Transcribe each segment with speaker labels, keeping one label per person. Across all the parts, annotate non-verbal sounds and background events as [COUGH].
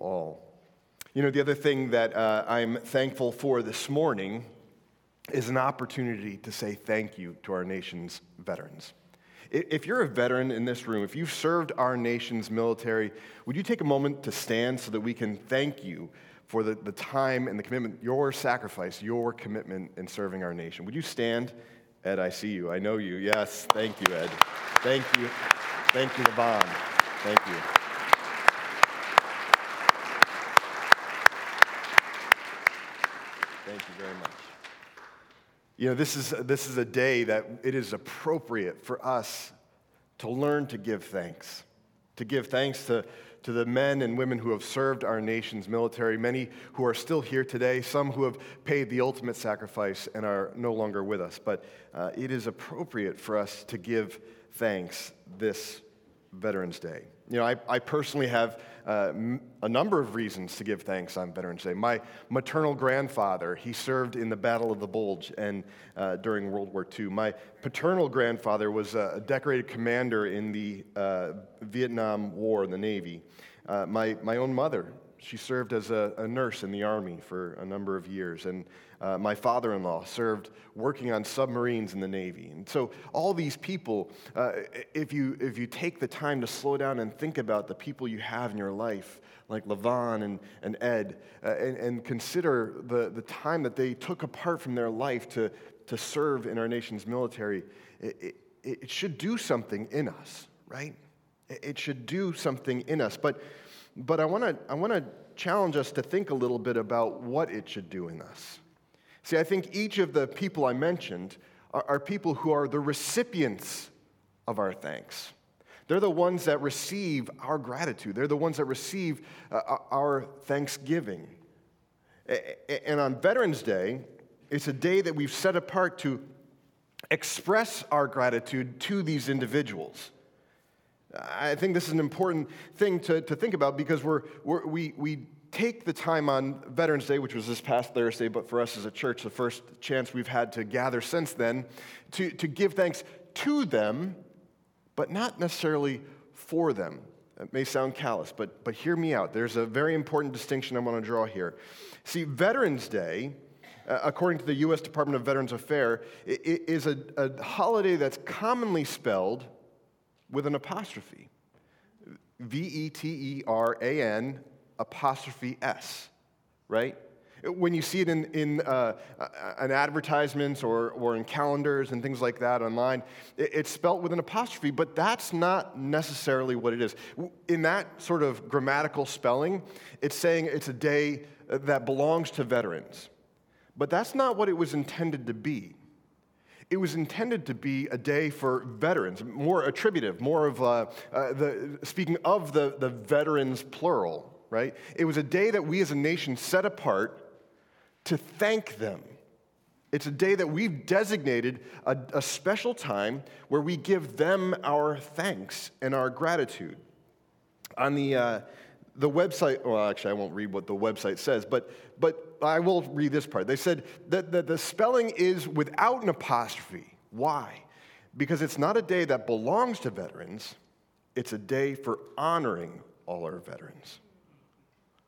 Speaker 1: all. You know, the other thing that uh, I'm thankful for this morning is an opportunity to say thank you to our nation's veterans. If you're a veteran in this room, if you've served our nation's military, would you take a moment to stand so that we can thank you for the, the time and the commitment, your sacrifice, your commitment in serving our nation? Would you stand? Ed, I see you. I know you. Yes, thank you, Ed. Thank you. Thank you, Levon. Thank you. Thank you very much. You know, this is, this is a day that it is appropriate for us to learn to give thanks, to give thanks to, to the men and women who have served our nation's military, many who are still here today, some who have paid the ultimate sacrifice and are no longer with us. But uh, it is appropriate for us to give thanks this Veterans Day. You know, I, I personally have uh, a number of reasons to give thanks on Veterans Day. My maternal grandfather, he served in the Battle of the Bulge and uh, during World War II. My paternal grandfather was a decorated commander in the uh, Vietnam War in the Navy. Uh, my, my own mother, she served as a, a, nurse in the Army for a number of years. And uh, my father in law served working on submarines in the Navy. And so, all these people, uh, if, you, if you take the time to slow down and think about the people you have in your life, like Levon and, and Ed, uh, and, and consider the, the time that they took apart from their life to, to serve in our nation's military, it, it, it should do something in us, right? It should do something in us. But but I want to I want to challenge us to think a little bit about what it should do in us. See, I think each of the people I mentioned are, are people who are the recipients of our thanks. They're the ones that receive our gratitude. They're the ones that receive uh, our thanksgiving. And on Veterans Day, it's a day that we've set apart to express our gratitude to these individuals. I think this is an important thing to, to think about because we're, we're, we, we take the time on Veterans Day, which was this past Thursday, but for us as a church, the first chance we've had to gather since then, to, to give thanks to them, but not necessarily for them. It may sound callous, but, but hear me out. There's a very important distinction I want to draw here. See, Veterans Day, uh, according to the U.S. Department of Veterans Affairs, is a, a holiday that's commonly spelled with an apostrophe. V E T E R A N apostrophe S, right? When you see it in, in uh, an advertisements or, or in calendars and things like that online, it, it's spelt with an apostrophe, but that's not necessarily what it is. In that sort of grammatical spelling, it's saying it's a day that belongs to veterans. But that's not what it was intended to be it was intended to be a day for veterans, more attributive, more of uh, uh, the, speaking of the, the veterans plural, right? It was a day that we as a nation set apart to thank them. It's a day that we've designated a, a special time where we give them our thanks and our gratitude. On the, uh, the website, well, actually, I won't read what the website says, but, but I will read this part. They said that, that the spelling is without an apostrophe. Why? Because it's not a day that belongs to veterans, it's a day for honoring all our veterans.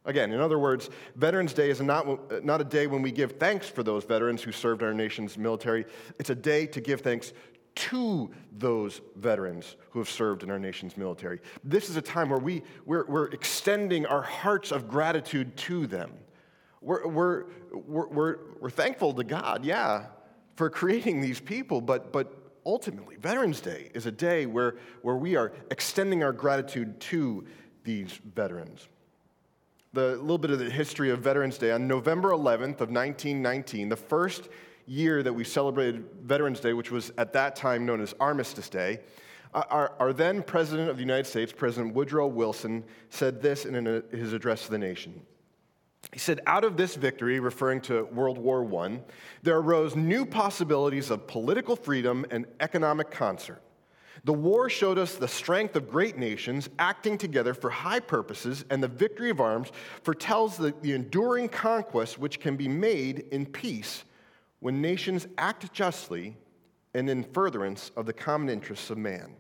Speaker 1: Again, in other words, Veterans Day is not, not a day when we give thanks for those veterans who served our nation's military. It's a day to give thanks to those veterans who have served in our nation's military. This is a time where we, we're, we're extending our hearts of gratitude to them. We're, we're, we're, we're, we're thankful to God, yeah, for creating these people, but, but ultimately, Veterans Day is a day where, where we are extending our gratitude to these veterans. The little bit of the history of Veterans Day on November 11th of 1919, the first year that we celebrated Veterans Day, which was at that time known as Armistice Day, uh, our, our then President of the United States, President Woodrow Wilson, said this in uh, his address to the nation. He said, out of this victory, referring to World War I, there arose new possibilities of political freedom and economic concert. The war showed us the strength of great nations acting together for high purposes, and the victory of arms foretells the, the enduring conquest which can be made in peace when nations act justly and in furtherance of the common interests of man.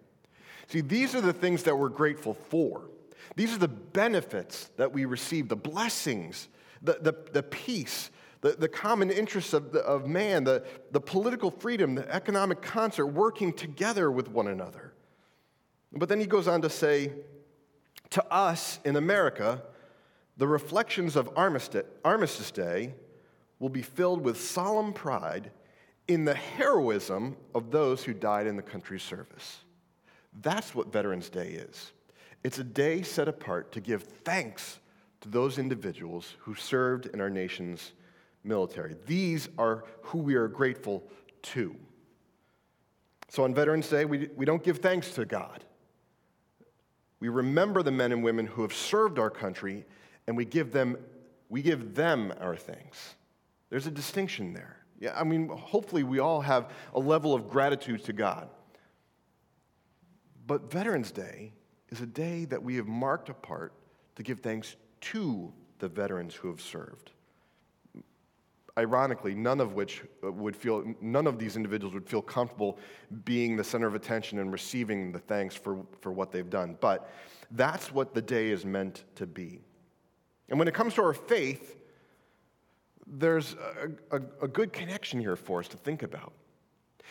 Speaker 1: See, these are the things that we're grateful for. These are the benefits that we receive, the blessings, the, the, the peace, the, the common interests of, the, of man, the, the political freedom, the economic concert, working together with one another. But then he goes on to say, to us in America, the reflections of Armistice Day will be filled with solemn pride in the heroism of those who died in the country's service. That's what Veterans Day is. It's a day set apart to give thanks to those individuals who served in our nation's military. These are who we are grateful to. So on Veterans Day, we, we don't give thanks to God. We remember the men and women who have served our country and we give them, we give them our thanks. There's a distinction there. Yeah, I mean, hopefully we all have a level of gratitude to God. But Veterans Day is a day that we have marked apart to give thanks to the veterans who have served. Ironically, none of which uh, would feel, none of these individuals would feel comfortable being the center of attention and receiving the thanks for, for what they've done. But that's what the day is meant to be. And when it comes to our faith, there's a, a, a good connection here for us to think about.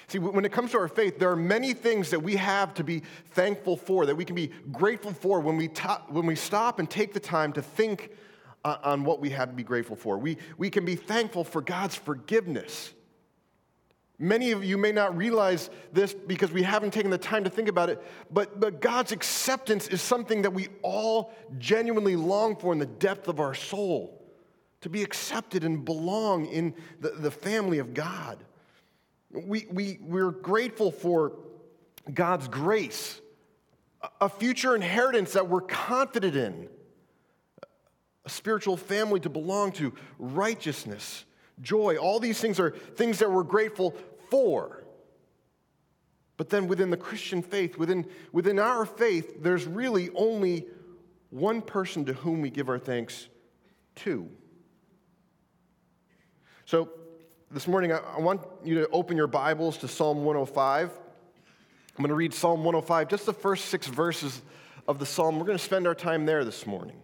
Speaker 1: See, when it comes to our faith, there are many things that we have to be thankful for, that we can be grateful for when we, when we stop and take the time to think uh, on what we have to be grateful for. We, we can be thankful for God's forgiveness. Many of you may not realize this because we haven't taken the time to think about it, but, but God's acceptance is something that we all genuinely long for in the depth of our soul to be accepted and belong in the, the family of God. We, we, we're grateful for God's grace, a future inheritance that we're confident in, a spiritual family to belong to, righteousness, joy. All these things are things that we're grateful for. But then within the Christian faith, within, within our faith, there's really only one person to whom we give our thanks to. So this morning, I want you to open your Bibles to Psalm 105. I'm going to read Psalm 105, just the first six verses of the psalm. We're going to spend our time there this morning.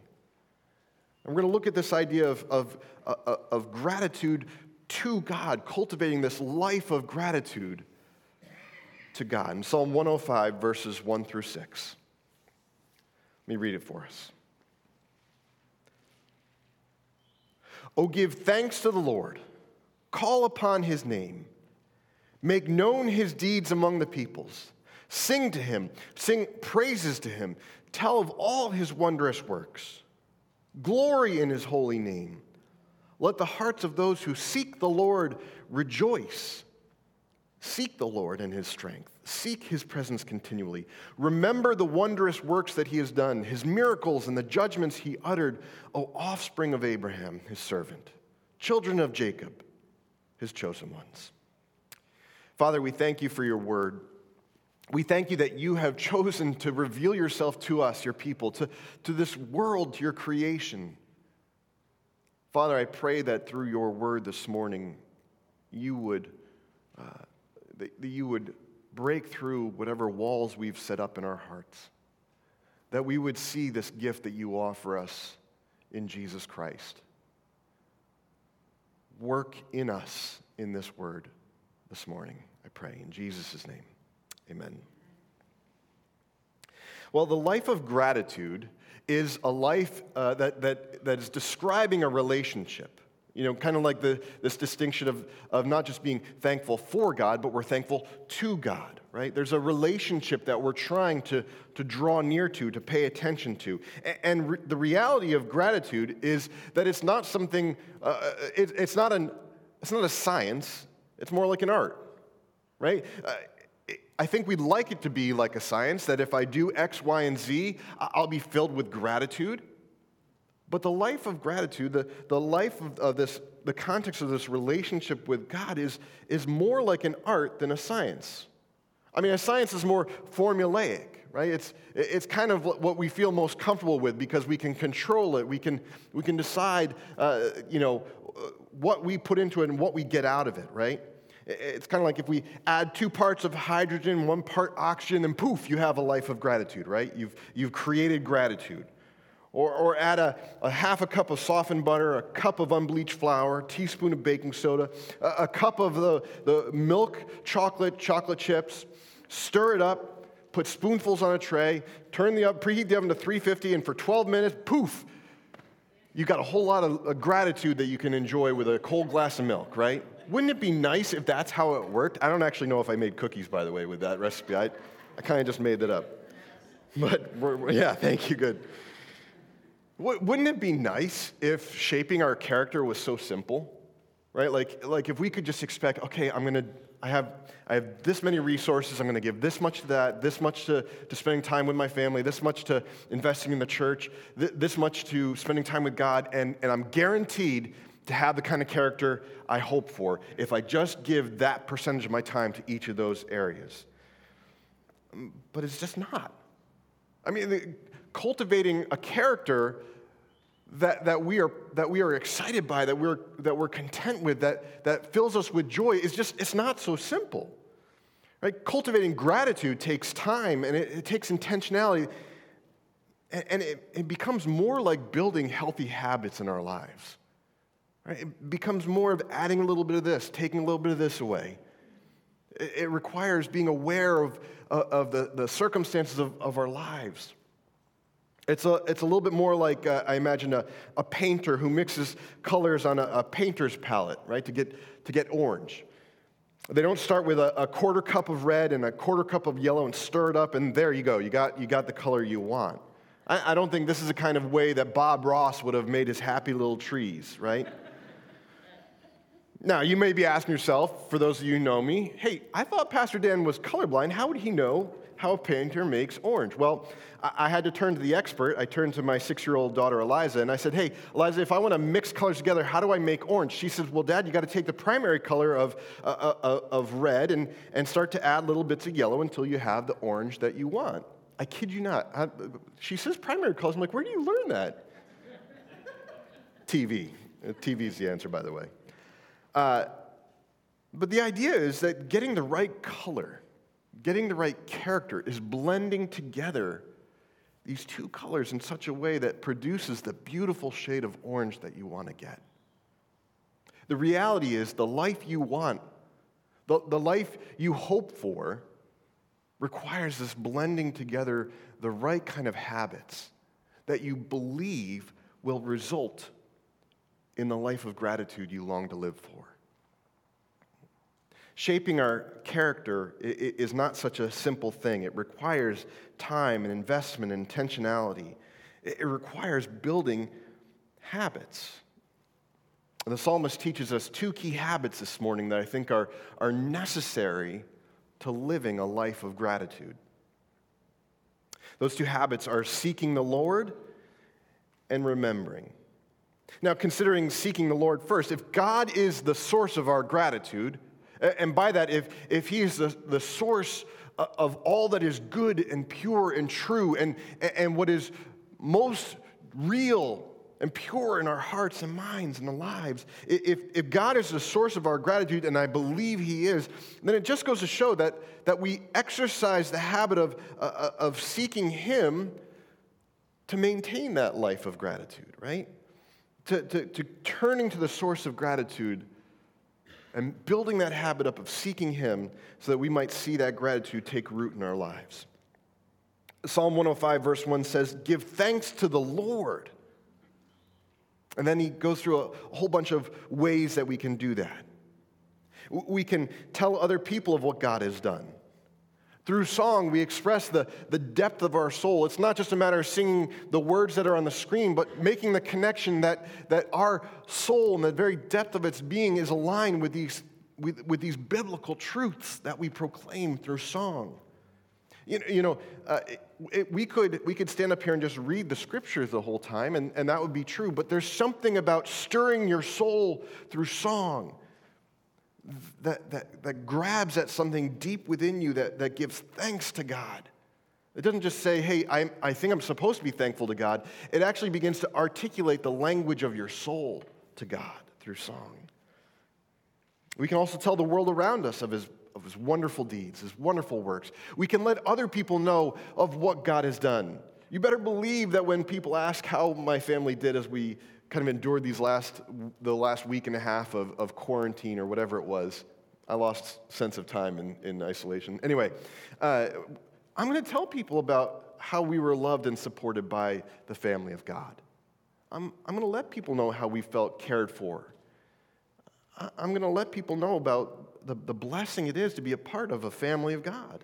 Speaker 1: And we're going to look at this idea of, of, uh, uh, of gratitude to God, cultivating this life of gratitude to God. In Psalm 105, verses 1 through 6. Let me read it for us. Oh, give thanks to the Lord Call upon his name. Make known his deeds among the peoples. Sing to him. Sing praises to him. Tell of all his wondrous works. Glory in his holy name. Let the hearts of those who seek the Lord rejoice. Seek the Lord and his strength. Seek his presence continually. Remember the wondrous works that he has done, his miracles and the judgments he uttered, O offspring of Abraham, his servant, children of Jacob his chosen ones. Father, we thank you for your word. We thank you that you have [LAUGHS] chosen to reveal yourself to us, your people, to, to this world, to your creation. Father, I pray that through your word this morning, you would, uh, that, you would break through whatever walls we've set up in our hearts, that we would see this gift that you offer us in Jesus Christ work in us in this word this morning, I pray. In Jesus' name, amen. Well, the life of gratitude is a life uh, that, that, that is describing a relationship. You know, kind of like the, this distinction of, of not just being thankful for God, but we're thankful to God, right? There's a relationship that we're trying to, to draw near to, to pay attention to. And, re- the reality of gratitude is that it's not something, uh, uh, it, it's, not an, it's not a science, it's more like an art, right? Uh, I think we'd like it to be like a science, that if I do X, Y, and Z, I'll be filled with gratitude. But the life of gratitude, the, the life of, of, this, the context of this relationship with God is, is more like an art than a science. I mean, a science is more formulaic, right? It's, it's kind of what we feel most comfortable with because we can control it. We can, we can decide, uh, you know, what we put into it and what we get out of it, right? It's kind of like if we add two parts of hydrogen, one part oxygen, and poof, you have a life of gratitude, right? You've, you've created gratitude. Or, or add a, a half a cup of softened butter, a cup of unbleached flour, teaspoon of baking soda, a, a cup of the, the milk, chocolate, chocolate chips. Stir it up, put spoonfuls on a tray, turn the oven, preheat the oven to 350, and for 12 minutes, poof, you've got a whole lot of gratitude that you can enjoy with a cold glass of milk, right? Wouldn't it be nice if that's how it worked? I don't actually know if I made cookies, by the way, with that recipe. I, I kind of just made that up. But yeah, thank you, good. Wouldn't it be nice if shaping our character was so simple? Right? Like, like if we could just expect, okay, I'm gonna, I have, I have this many resources, I'm gonna give this much to that, this much to, to spending time with my family, this much to investing in the church, th- this much to spending time with God, and, and I'm guaranteed to have the kind of character I hope for if I just give that percentage of my time to each of those areas. But it's just not. I mean, cultivating a character that, that, we are, that we are excited by, that we're, that we're content with, that, that fills us with joy is just, it's not so simple. Right? Cultivating gratitude takes time and it, it takes intentionality. And, and it, it becomes more like building healthy habits in our lives. Right? It becomes more of adding a little bit of this, taking a little bit of this away. It, it requires being aware of, of the, the circumstances of, of our lives. It's a, it's a little bit more like, uh, I imagine, a, a painter who mixes colors on a, a, painter's palette, right, to get, to get orange. They don't start with a, a, quarter cup of red and a quarter cup of yellow and stir it up, and there you go. You got, you got the color you want. I, I don't think this is the kind of way that Bob Ross would have made his happy little trees, right? Now, you may be asking yourself, for those of you who know me, hey, I thought Pastor Dan was colorblind. How would he know how a painter makes orange? Well, I had to turn to the expert. I turned to my six year old daughter, Eliza, and I said, Hey, Eliza, if I want to mix colors together, how do I make orange? She says, Well, Dad, you got to take the primary color of, uh, uh, uh, of red and, and start to add little bits of yellow until you have the orange that you want. I kid you not. I, she says primary colors. I'm like, Where do you learn that? TV. TV is the answer, by the way. Uh, but the idea is that getting the right color, getting the right character, is blending together these two colors in such a way that produces the beautiful shade of orange that you want to get. The reality is, the life you want, the, the life you hope for, requires this blending together the right kind of habits that you believe will result in the life of gratitude you long to live for. Shaping our character is not such a simple thing. It requires time and investment and intentionality. It requires building habits. The psalmist teaches us two key habits this morning that I think are, are necessary to living a life of gratitude. Those two habits are seeking the Lord and remembering. Now, considering seeking the Lord first, if God is the source of our gratitude, and by that, if, if He is the, the source of all that is good and pure and true and, and what is most real and pure in our hearts and minds and lives, if, if God is the source of our gratitude, and I believe He is, then it just goes to show that, that we exercise the habit of, uh, of seeking Him to maintain that life of gratitude, right? to, to, to turning to the source of gratitude and building that habit up of seeking Him so that we might see that gratitude take root in our lives. Psalm 105, verse 1 says, Give thanks to the Lord. And then he goes through a whole bunch of ways that we can do that. We can tell other people of what God has done. Through song, we express the, the depth of our soul. It's not just a matter of singing the words that are on the screen, but making the connection that, that our soul and the very depth of its being is aligned with these, with, with these biblical truths that we proclaim through song. You know, you know uh, it, it, we, could, we could stand up here and just read the scriptures the whole time, and, and that would be true, but there's something about stirring your soul through song that, that, that grabs at something deep within you that, that gives thanks to God. It doesn't just say, hey, I, I think I'm supposed to be thankful to God. It actually begins to articulate the language of your soul to God through song. We can also tell the world around us of his, of his wonderful deeds, his wonderful works. We can let other people know of what God has done You better believe that when people ask how my family did as we kind of endured these last, the last week and a half of, of quarantine or whatever it was, I lost sense of time in, in isolation. Anyway, uh, I'm going to tell people about how we were loved and supported by the family of God. I'm, I'm going to let people know how we felt cared for. I'm going to let people know about the, the blessing it is to be a part of a family of God.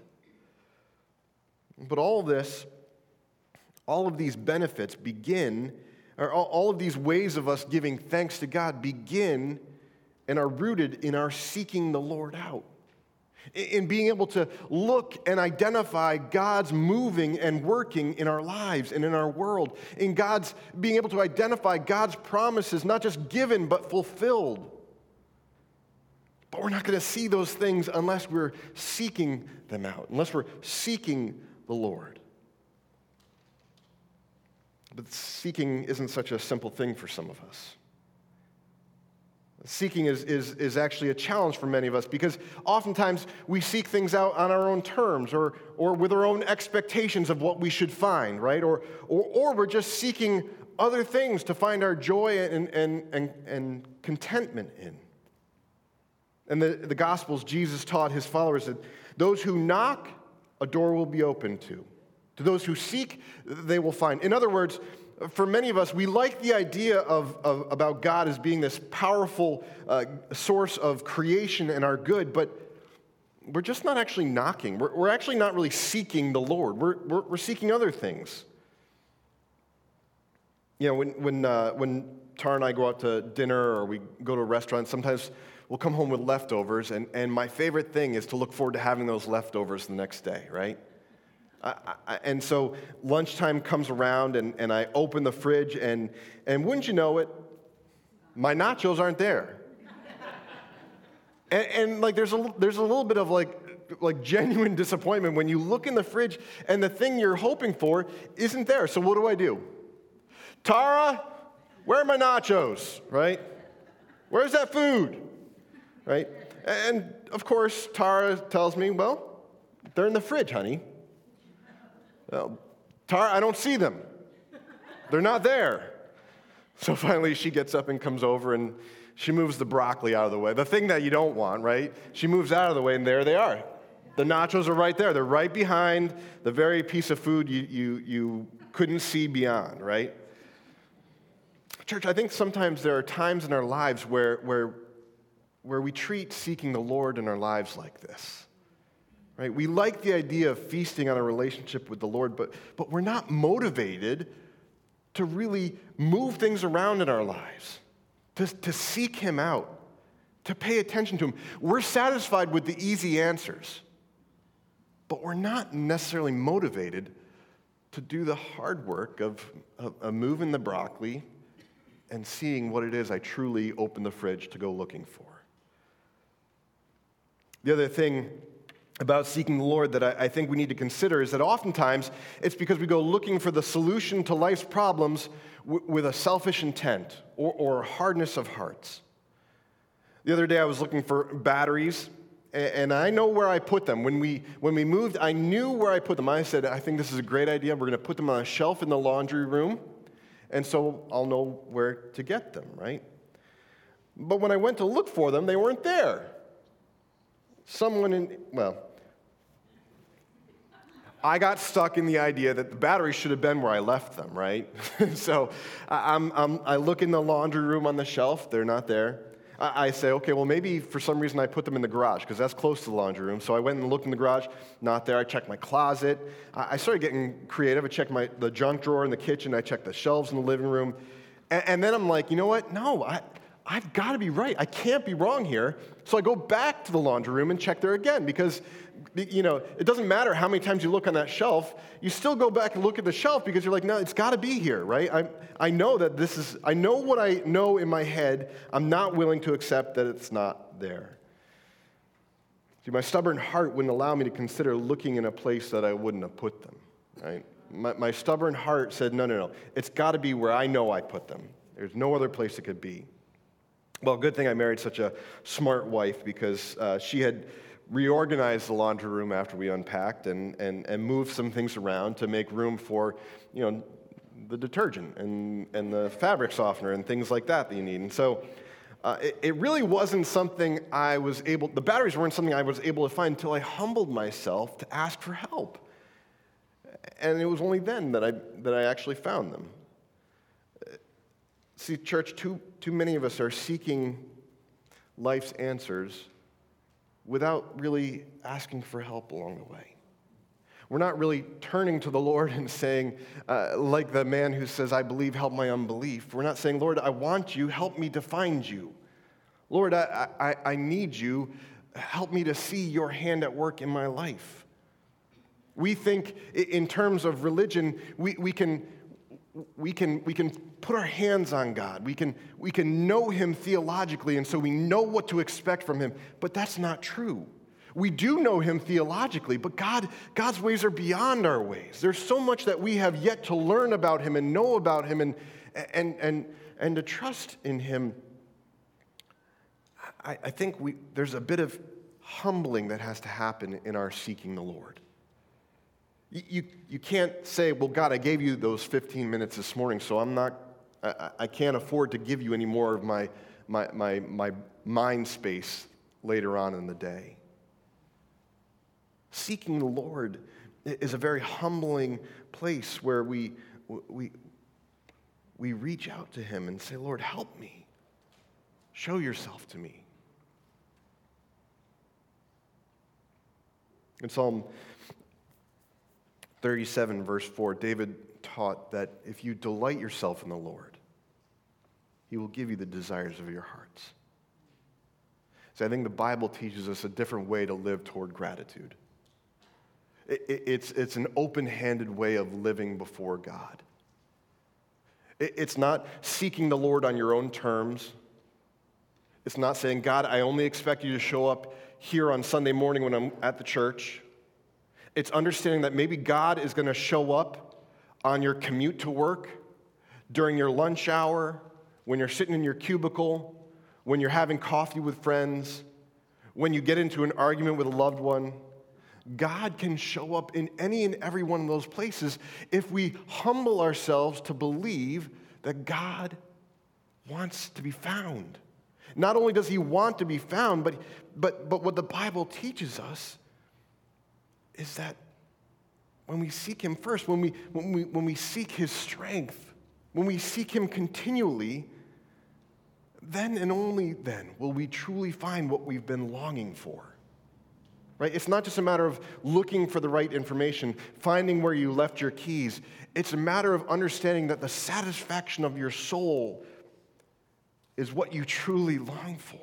Speaker 1: But all this, all of these benefits begin, or all, of these ways of us giving thanks to God begin and are rooted in our seeking the Lord out in being able to look and identify God's moving and working in our lives and in our world, in God's being able to identify God's promises, not just given, but fulfilled. But we're not going to see those things unless we're seeking them out, unless we're seeking the Lord. But seeking isn't such a simple thing for some of us. Seeking is, is, is actually a challenge for many of us because oftentimes we seek things out on our own terms or, or with our own expectations of what we should find, right? Or, or, or we're just seeking other things to find our joy and, and, and, and contentment in. And the, the Gospels, Jesus taught his followers that those who knock, a door will be opened to. To those who seek, they will find. In other words, for many of us, we like the idea of, of about God as being this powerful uh, source of creation and our good, but we're just not actually knocking. We're, we're actually not really seeking the Lord. We're, we're, we're seeking other things. You know, when, when, uh, when Tara and I go out to dinner or we go to a restaurant, sometimes we'll come home with leftovers, and, and my favorite thing is to look forward to having those leftovers the next day, right? I, I, and so lunchtime comes around, and, and I open the fridge, and, and wouldn't you know it, my nachos aren't there. and, and, like, there's a, there's a little bit of like, like genuine disappointment when you look in the fridge and the thing you're hoping for isn't there. So what do I do? Tara, where are my nachos? Right? Where's that food? Right? And of course, Tara tells me, well, they're in the fridge, honey. Tara, I don't see them. They're not there. So [LAUGHS] finally, she gets up and comes over and she moves the broccoli out of the way. The thing that you don't want, right? She moves out of the way, and there they are. The nachos are right there. They're right behind the very piece of food you, you, you couldn't see beyond, right? Church, I think sometimes there are times in our lives where, where, where we treat seeking the Lord in our lives like this. Right? We like the idea of feasting on a relationship with the Lord, but, but we're not motivated to really move things around in our lives, to, to seek Him out, to pay attention to Him. We're satisfied with the easy answers, but we're not necessarily motivated to do the hard work of, of, of moving the broccoli and seeing what it is I truly open the fridge to go looking for. The other thing about seeking the Lord that I, think we need to consider is that oftentimes it's because we go looking for the solution to life's problems with a selfish intent or, or hardness of hearts. The other day I was looking for batteries, and, and I know where I put them. When we, when we moved, I knew where I put them. I said, I think this is a great idea. We're going to put them on a shelf in the laundry room, and so I'll know where to get them, right? But when I went to look for them, they weren't there. Someone in, well, I got stuck in the idea that the batteries should have been where I left them, right? [LAUGHS] so I'm, I'm, i look in the laundry room on the shelf, they're not there. I, I say, okay, well, maybe for some reason I put them in the garage because that's close to the laundry room. So I went and looked in the garage, not there. I checked my closet. I, I started getting creative. I checked my, the junk drawer in the kitchen, I checked the shelves in the living room. And, and then I'm like, you know what? No, I, I've got to be right. I can't be wrong here. So I go back to the laundry room and check there again because, you know, it doesn't matter how many times you look on that shelf. You still go back and look at the shelf because you're like, no, it's got to be here, right? I, I know that this is, I know what I know in my head. I'm not willing to accept that it's not there. See, my stubborn heart wouldn't allow me to consider looking in a place that I wouldn't have put them, right? My, my stubborn heart said, no, no, no. It's got to be where I know I put them. There's no other place it could be. Well, good thing I married such a smart wife because uh, she had reorganized the laundry room after we unpacked and, and, and moved some things around to make room for, you know, the detergent and, and the fabric softener and things like that that you need. And so uh, it, it, really wasn't something I was able, the batteries weren't something I was able to find until I humbled myself to ask for help. And it was only then that I, that I actually found them. See, church, too, too many of us are seeking life's answers without really asking for help along the way. We're not really turning to the Lord and saying, uh, like the man who says, I believe, help my unbelief. We're not saying, Lord, I want you, help me to find you. Lord, I, I, I need you, help me to see your hand at work in my life. We think in terms of religion, we, we, can, we, can, we can put our hands on God. We can, we can know Him theologically, and so we know what to expect from Him. But that's not true. We do know Him theologically, but God, God's ways are beyond our ways. There's so much that we have yet to learn about Him and know about Him and, and, and, and to trust in Him. I, I think we, there's a bit of humbling that has to happen in our seeking the Lord. You, you can't say, well, God, I gave you those 15 minutes this morning, so I'm not, I, I can't afford to give you any more of my, my, my, my mind space later on in the day. Seeking the Lord is a very humbling place where we, we, we reach out to Him and say, Lord, help me. Show yourself to me. In Psalm 37, verse 4, David taught that if you delight yourself in the Lord, he will give you the desires of your hearts. So I think the Bible teaches us a different way to live toward gratitude. It's, it's an open handed way of living before God. It's not seeking the Lord on your own terms. It's not saying, God, I only expect you to show up here on Sunday morning when I'm at the church. It's understanding that maybe God is going to show up on your commute to work, during your lunch hour, when you're sitting in your cubicle, when you're having coffee with friends, when you get into an argument with a loved one. God can show up in any and every one of those places if we humble ourselves to believe that God wants to be found. Not only does he want to be found, but, but, but what the Bible teaches us is that when we seek Him first, when we, when we, when we seek His strength, when we seek Him continually, then and only then will we truly find what we've been longing for. Right? It's not just a matter of looking for the right information, finding where you left your keys. It's a matter of understanding that the satisfaction of your soul is what you truly long for.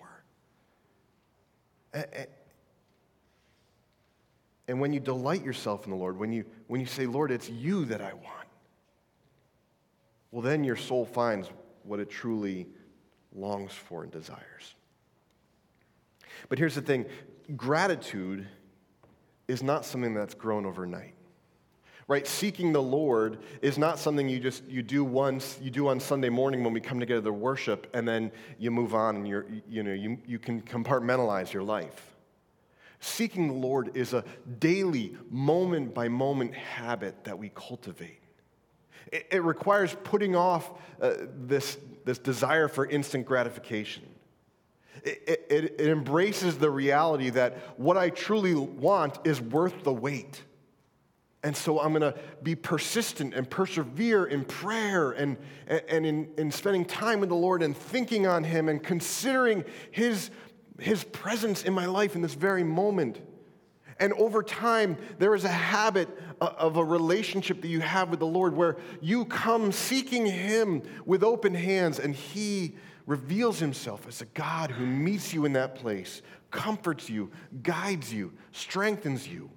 Speaker 1: And when you delight yourself in the Lord, when you, when you say, Lord, it's you that I want, well, then your soul finds what it truly longs for and desires. But here's the thing. Gratitude is not something that's grown overnight right? Seeking the lord is not something you just you do once you do on sunday morning when we come together to worship and then you move on and you're you know you, you can compartmentalize your life Seeking the Lord is a daily, moment by moment habit that we cultivate. It, it requires putting off uh, this, this desire for instant gratification. It, it, it embraces the reality that what I truly want is worth the wait. And so I'm going to be persistent and persevere in prayer and, and in, in spending time with the Lord and thinking on Him and considering His his presence in my life in this very moment. And over time, there is a habit of a relationship that you have with the Lord where you come seeking Him with open hands, and He reveals Himself as a God who meets you in that place, comforts you, guides you, strengthens you.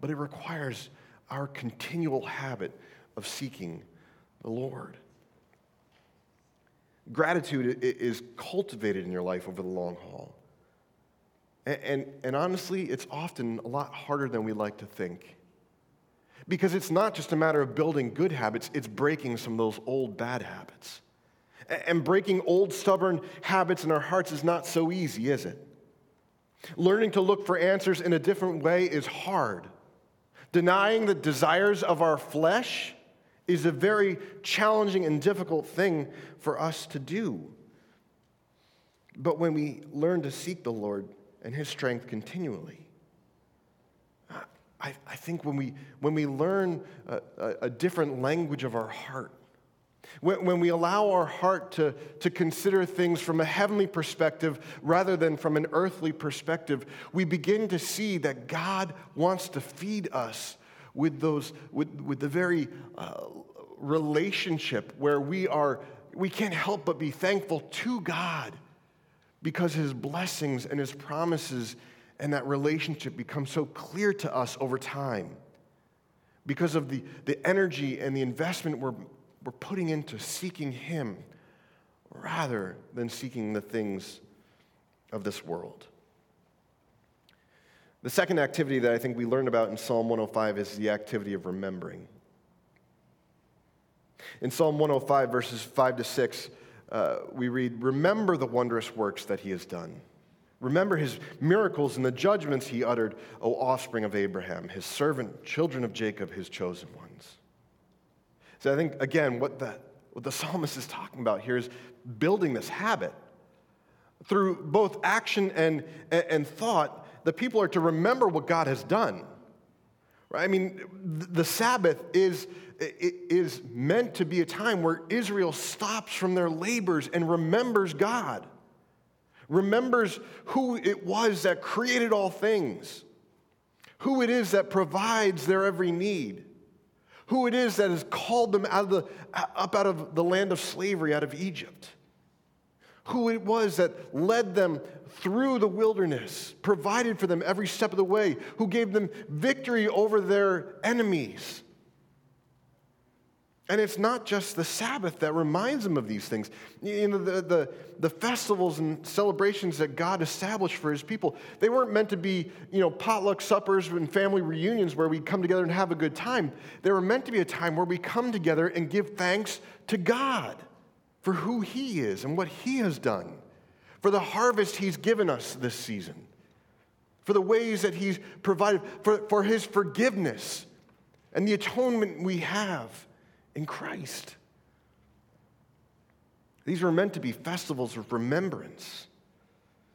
Speaker 1: But it requires our continual habit of seeking the Lord. Gratitude is cultivated in your life over the long haul. And, and, and, honestly, it's often a lot harder than we like to think. Because it's not just a matter of building good habits, it's breaking some of those old bad habits. And breaking old stubborn habits in our hearts is not so easy, is it? Learning to look for answers in a different way is hard. Denying the desires of our flesh is a very challenging and difficult thing for us to do. But when we learn to seek the Lord and His strength continually, I, I think when we, when we learn a, a different language of our heart, when, when we allow our heart to, to consider things from a heavenly perspective rather than from an earthly perspective, we begin to see that God wants to feed us with, those, with, with the very uh, relationship where we, are, we can't help but be thankful to God because his blessings and his promises and that relationship become so clear to us over time because of the, the energy and the investment we're, we're putting into seeking Him rather than seeking the things of this world. The second activity that I think we learn about in Psalm 105 is the activity of remembering. In Psalm 105, verses 5 to 6, uh, we read, Remember the wondrous works that he has done. Remember his miracles and the judgments he uttered, O offspring of Abraham, his servant, children of Jacob, his chosen ones. So I think, again, what the, what the [LAUGHS] psalmist is talking about here is building this habit. Through both action and, and thought, the people are to remember what God has done. Right? I mean, the Sabbath is, is meant to be a time where Israel stops from their labors and remembers God, remembers who it was that created all things, who it is that provides their every need who it is that has called them out of the, up out of the land of slavery, out of Egypt, who it was that led them through the wilderness, provided for them every step of the way, who gave them victory over their enemies, and it's not just the Sabbath that reminds them of these things. You know, the, the, the, festivals and celebrations that God established for his people, they weren't meant to be, you know, potluck suppers and family reunions where we come together and have a good time. They were meant to be a time where we come together and give thanks to God for who he is and what he has done, for the harvest he's given us this season, for the ways that he's provided, for, for his forgiveness and the atonement we have in Christ. These were meant to be festivals of remembrance.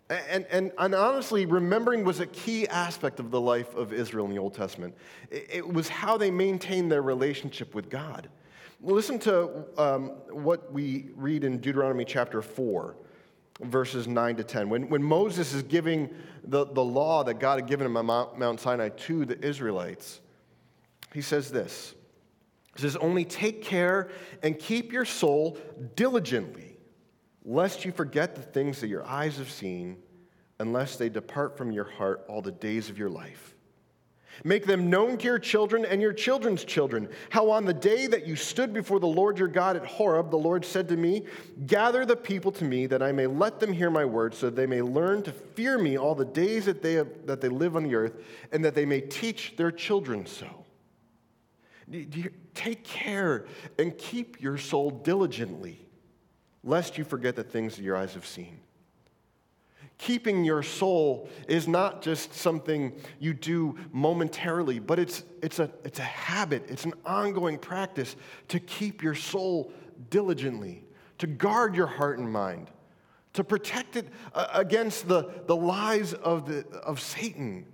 Speaker 1: And, and, and, honestly, remembering was a key aspect of the life of Israel in the Old Testament. It, it was how they maintained their relationship with God. Listen to um, what we read in Deuteronomy chapter 4, verses 9 to 10. When, when Moses is giving the, the law that God had given him on Mount, Mount Sinai to the Israelites, he says this He says, Only take care and keep your soul diligently, lest you forget the things that your eyes have seen, unless they depart from your heart all the days of your life. Make them known to your children and your children's children. How on the day that you stood before the Lord your God at Horeb, the Lord said to me, Gather the people to me, that I may let them hear my words, so that they may learn to fear me all the days that they, have, that they live on the earth, and that they may teach their children so. Take care and keep your soul diligently, lest you forget the things that your eyes have seen. Keeping your soul is not just something you do momentarily, but it's, it's, a, it's a habit, it's an ongoing practice to keep your soul diligently, to guard your heart and mind, to protect it against the, the lies of, the, of Satan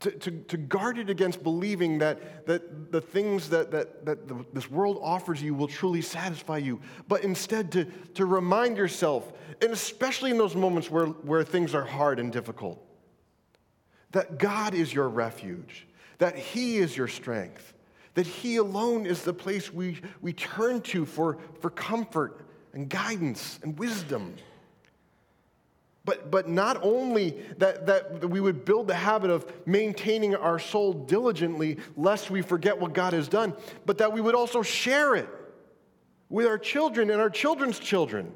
Speaker 1: to, to, to guard it against believing that, that the things that, that, that the, this world offers you will truly satisfy you, but instead to, to remind yourself, and especially in those moments where, where things are hard and difficult, that God is your refuge, that He is your strength, that He alone is the place we, we turn to for, for comfort and guidance and wisdom. But, but not only that, that we would build the habit of maintaining our soul diligently, lest we forget what God has done, but that we would also share it with our children and our children's children,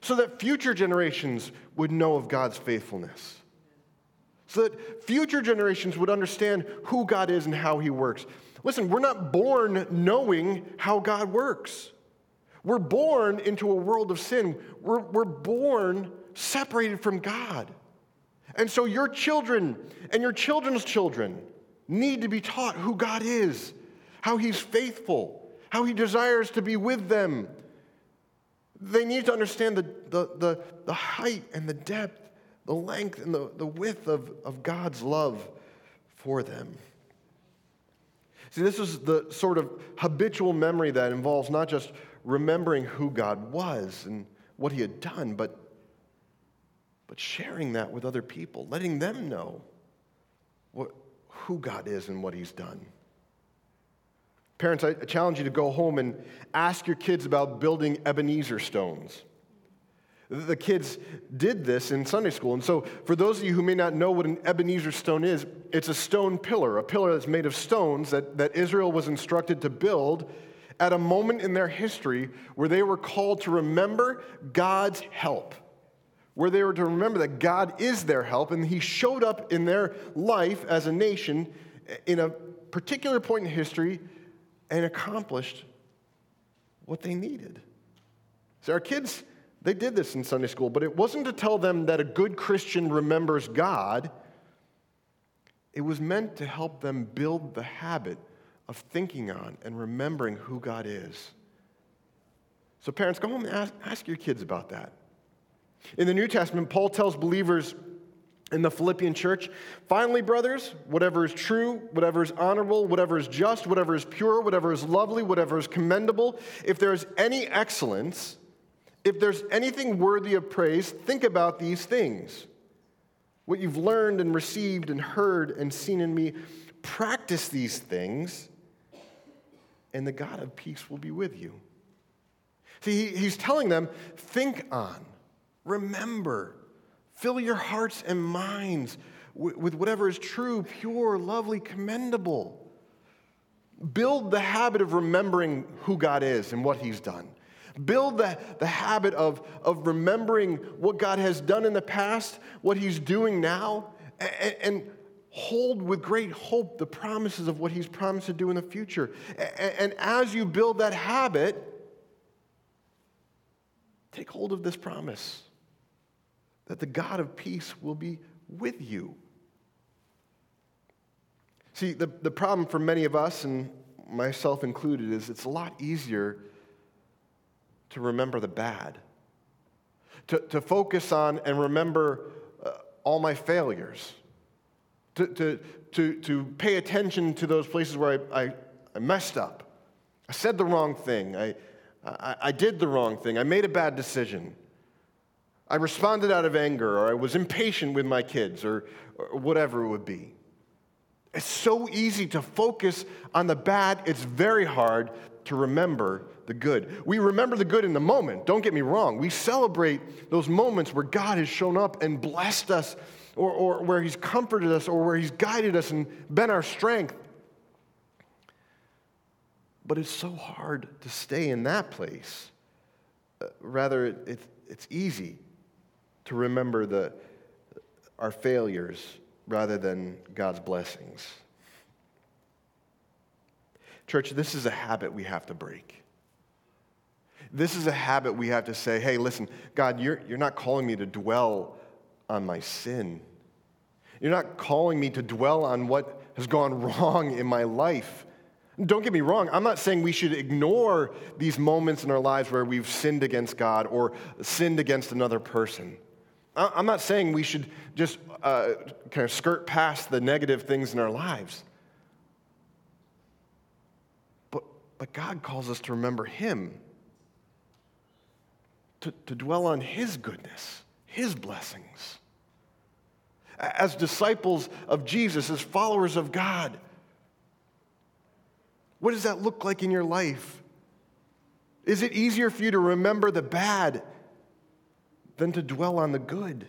Speaker 1: so that future generations would know of God's faithfulness. So that future generations would understand who God is and how He works. Listen, we're not born knowing how God works. We're born into a world of sin. We're, we're born separated from God. And so your children and your children's children need to be taught who God is, how He's faithful, how He desires to be with them. They need to understand the, the, the, the height and the depth, the length and the, the width of, of God's love for them. See, this is the sort of habitual memory that involves not just remembering who God was and what He had done, but, but sharing that with other people, letting them know what, who God is and what He's done. Parents, I challenge you to go home and ask your kids about building Ebenezer stones. The kids did this in Sunday school. And so, for those of you who may not know what an Ebenezer stone is, it's a stone pillar, a pillar that's made of stones that, that Israel was instructed to build at a moment in their history where they were called to remember God's help, where they were to remember that God is their help, and He showed up in their life as a nation in a particular point in history and accomplished what they needed. So, our kids they did this in Sunday school, but it wasn't to tell them that a good Christian remembers God. It was meant to help them build the habit of thinking on and remembering who God is. So, parents, go home and ask, ask your kids about that. In the New Testament, Paul tells believers in the Philippian church finally, brothers, whatever is true, whatever is honorable, whatever is just, whatever is pure, whatever is lovely, whatever is commendable, if there is any excellence, if there's anything worthy of praise, think about these things. What you've learned and received and heard and seen in me, practice these things, and the God of peace will be with you. See, he's telling them think on, remember, fill your hearts and minds with whatever is true, pure, lovely, commendable. Build the habit of remembering who God is and what he's done. Build the, the habit of, of remembering what God has done in the past, what He's doing now, and, and hold with great hope the promises of what He's promised to do in the future. And, and as you build that habit, take hold of this promise that the God of peace will be with you. See, the, the problem for many of us, and myself included, is it's a lot easier to remember the bad, to, to focus on and remember uh, all my failures, to, to, to, to pay attention to those places where I, I, I messed up. I said the wrong thing. I, I, I did the wrong thing. I made a bad decision. I responded out of anger, or I was impatient with my kids, or, or whatever it would be. It's so easy to focus on the bad, it's very hard to remember the good. We remember the good in the moment, don't get me wrong. We celebrate those moments where God has shown up and blessed us, or, or where He's comforted us, or where He's guided us and been our strength. But it's so hard to stay in that place. Uh, rather, it, it, it's easy to remember the, our failures rather than God's blessings. Church, this is a habit we have to break. This is a habit we have to say, hey, listen, God, you're, you're not calling me to dwell on my sin. You're not calling me to dwell on what has gone [LAUGHS] wrong in my life. Don't get me wrong, I'm not saying we should ignore these moments in our lives where we've sinned against God or sinned against another person. I'm not saying we should just uh, kind of skirt past the negative things in our lives. But, but God calls us to remember Him, to, to dwell on His goodness, His blessings. As disciples of Jesus, as followers of God, what does that look like in your life? Is it easier for you to remember the bad than to dwell on the good.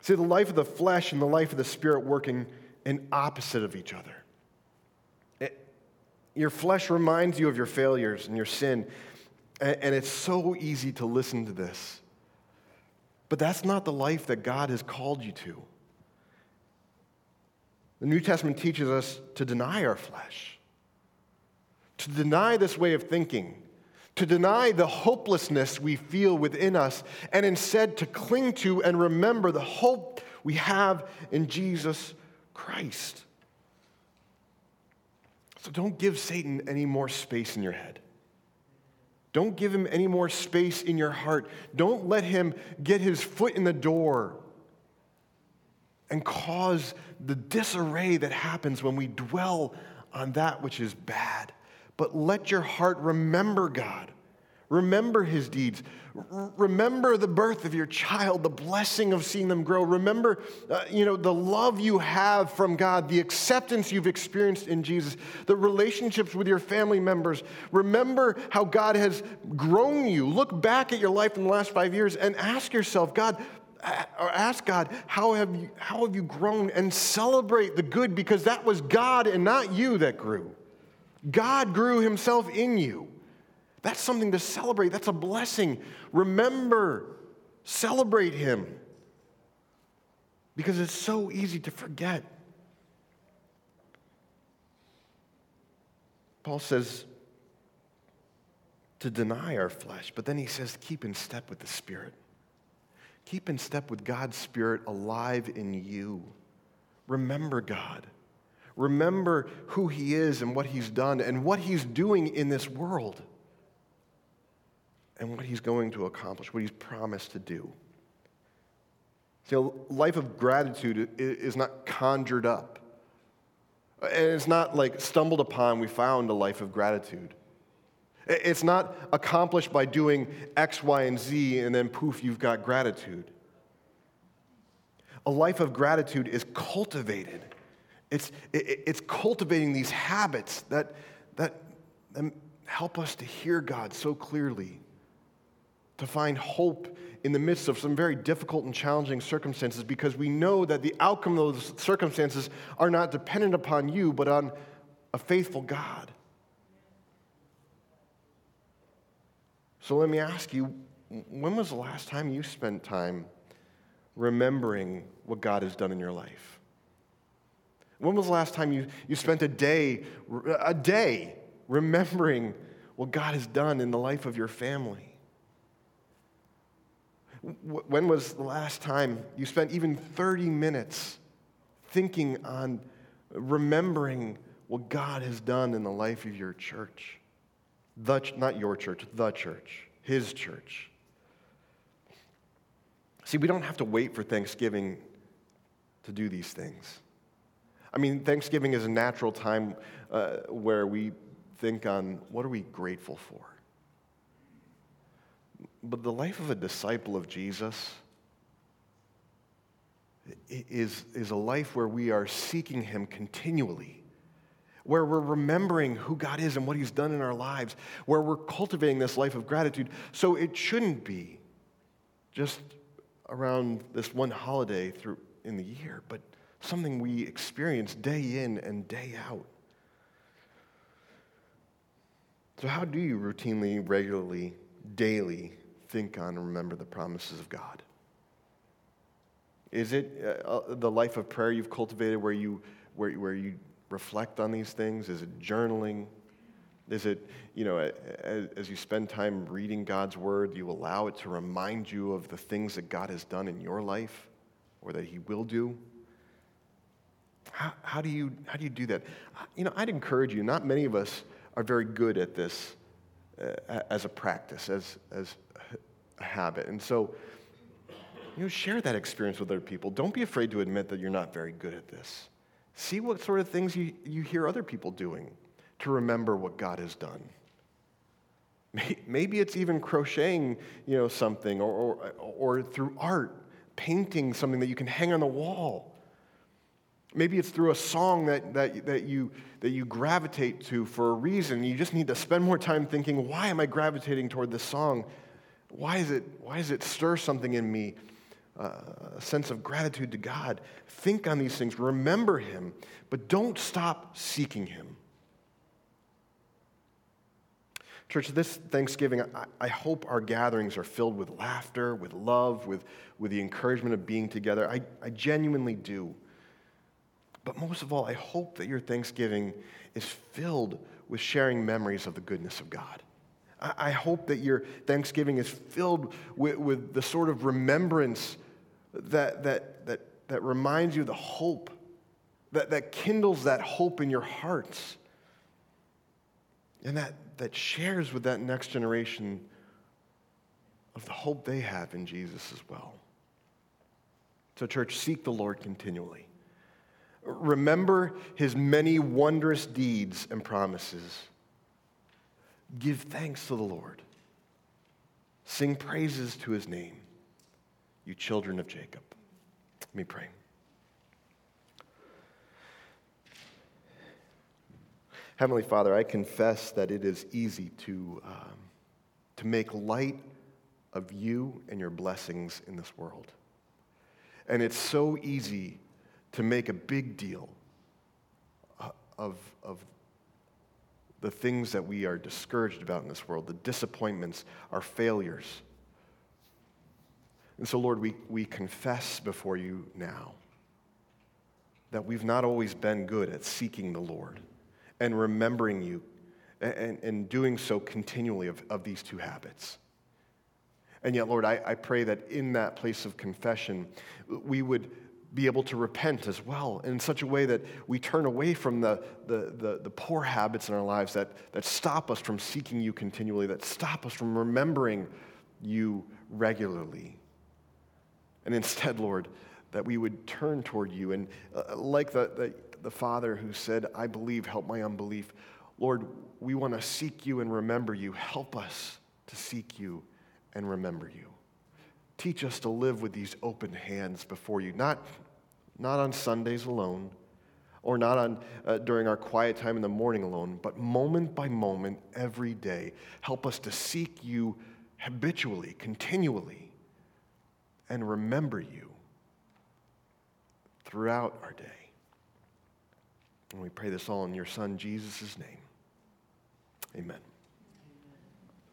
Speaker 1: See, the life of the flesh and the life of the spirit working in opposite of each other. It, your flesh reminds you of your failures and your sin, and, and it's so easy to listen to this. But that's not the life that God has called you to. The New Testament teaches us to deny our flesh, to deny this way of thinking, to deny the hopelessness we feel within us, and instead to cling to and remember the hope we have in Jesus Christ. So don't give Satan any more space in your head. Don't give him any more space in your heart. Don't let him get his foot in the door and cause the disarray that happens when we dwell on that which is bad. But let your heart remember God. Remember his deeds. R- remember the birth of your child, the blessing of seeing them grow. Remember, uh, you know, the love you have from God, the acceptance you've experienced in Jesus, the relationships with your family members. Remember how God has grown you. Look back at your life in the last five years and ask yourself, God, or ask God, how have, you, how have you grown? And celebrate the good because that was God and not you that grew. God grew himself in you. That's something to celebrate. That's a blessing. Remember, celebrate him because it's so easy to forget. Paul says to deny our flesh, but then he says keep in step with the Spirit. Keep in step with God's Spirit alive in you. Remember God. Remember who He is and what He's done and what He's doing in this world and what He's going to accomplish, what He's promised to do. See, a life of gratitude is not conjured up. And it's not like stumbled upon, we found a life of gratitude. It's not accomplished by doing X, Y, and Z, and then poof, you've got gratitude. A life of gratitude is cultivated. It's, it's cultivating these habits that, that help us to hear God so clearly, to find hope in the midst of some very difficult and challenging circumstances because we know that the outcome of those circumstances are not dependent upon you, but on a faithful God. So let me ask you when was the last time you spent time remembering what God has done in your life? When was the last time you, you spent a day, a day remembering what God has done in the life of your family? When was the last time you spent even 30 minutes thinking on remembering what God has done in the life of your church? The, not your church, the church, his church. See, we don't have to wait for Thanksgiving to do these things. I mean, Thanksgiving is a natural time uh, where we think on what are we grateful for? But the life of a disciple of Jesus is, is a life where we are seeking him continually where we're remembering who God is and what He's done in our lives, where we're cultivating this life of gratitude. So it shouldn't be just around this one holiday through in the year, but something we experience day in and day out. So, how do you routinely, regularly, daily think on and remember the promises of God? Is it uh, uh the life of prayer you've cultivated where you, where, where you reflect on these things? Is it journaling? Is it, you know, as, as, you spend time reading God's word, you allow it to remind you of the things that God has done in your life or that He will do? How, how, do, you, how do you do that? You know, I'd encourage you, not many of us are very good at this uh, as a practice, as, as a habit. And so, you know, share that experience with other people. Don't be afraid to admit that you're not very good at this. See what sort of things you, you hear other people doing to remember what God has done. Maybe it's even crocheting, you know, something, or, or, or through art, painting something that you can hang on the wall. Maybe it's through a song that, that, that, you, that you gravitate to for a reason. You just need to spend more time thinking, why am I gravitating toward this song? Why, is it, why does it stir something in me? Uh, a sense of gratitude to God. Think on these things, remember Him, but don't stop seeking Him. Church, this Thanksgiving, I, I, hope our gatherings are filled with laughter, with love, with, with the encouragement of being together. I, I genuinely do. But most of all, I hope that your Thanksgiving is filled with sharing memories of the goodness of God. I, hope that your Thanksgiving is filled with, with the sort of remembrance that, that, that, that reminds you of the hope, that, that kindles that hope in your hearts, and that, that shares with that next generation of the hope they have in Jesus as well. So, church, seek the Lord continually. Remember his many wondrous deeds and promises. Give thanks to the Lord. Sing praises to his name, you children of Jacob. Let me pray. Heavenly Father, I confess that it is easy to, um, to make light of you and your blessings in this world. And it's so easy to make a big deal of, of the things that we are discouraged about in this world, the disappointments, our failures. And so, Lord, we, we confess before you now that we've not always been good at seeking the Lord and remembering you and, and doing so continually of, of these two habits. And yet, Lord, I, I pray that in that place of confession, we would be able to repent as well in such a way that we turn away from the, the, the, the, poor habits in our lives that, that stop us from seeking you continually, that stop us from remembering you regularly. And instead, Lord, that we would turn toward you. And uh, like the, the, the father who said, I believe, help my unbelief, Lord, we want to seek you and remember you. Help us to seek you and remember you. Teach us to live with these open hands before you, not, not on Sundays alone or not on, uh, during our quiet time in the morning alone, but moment by moment, every day. Help us to seek you habitually, continually, and remember you throughout our day. And we pray this all in your Son, Jesus' name. Amen.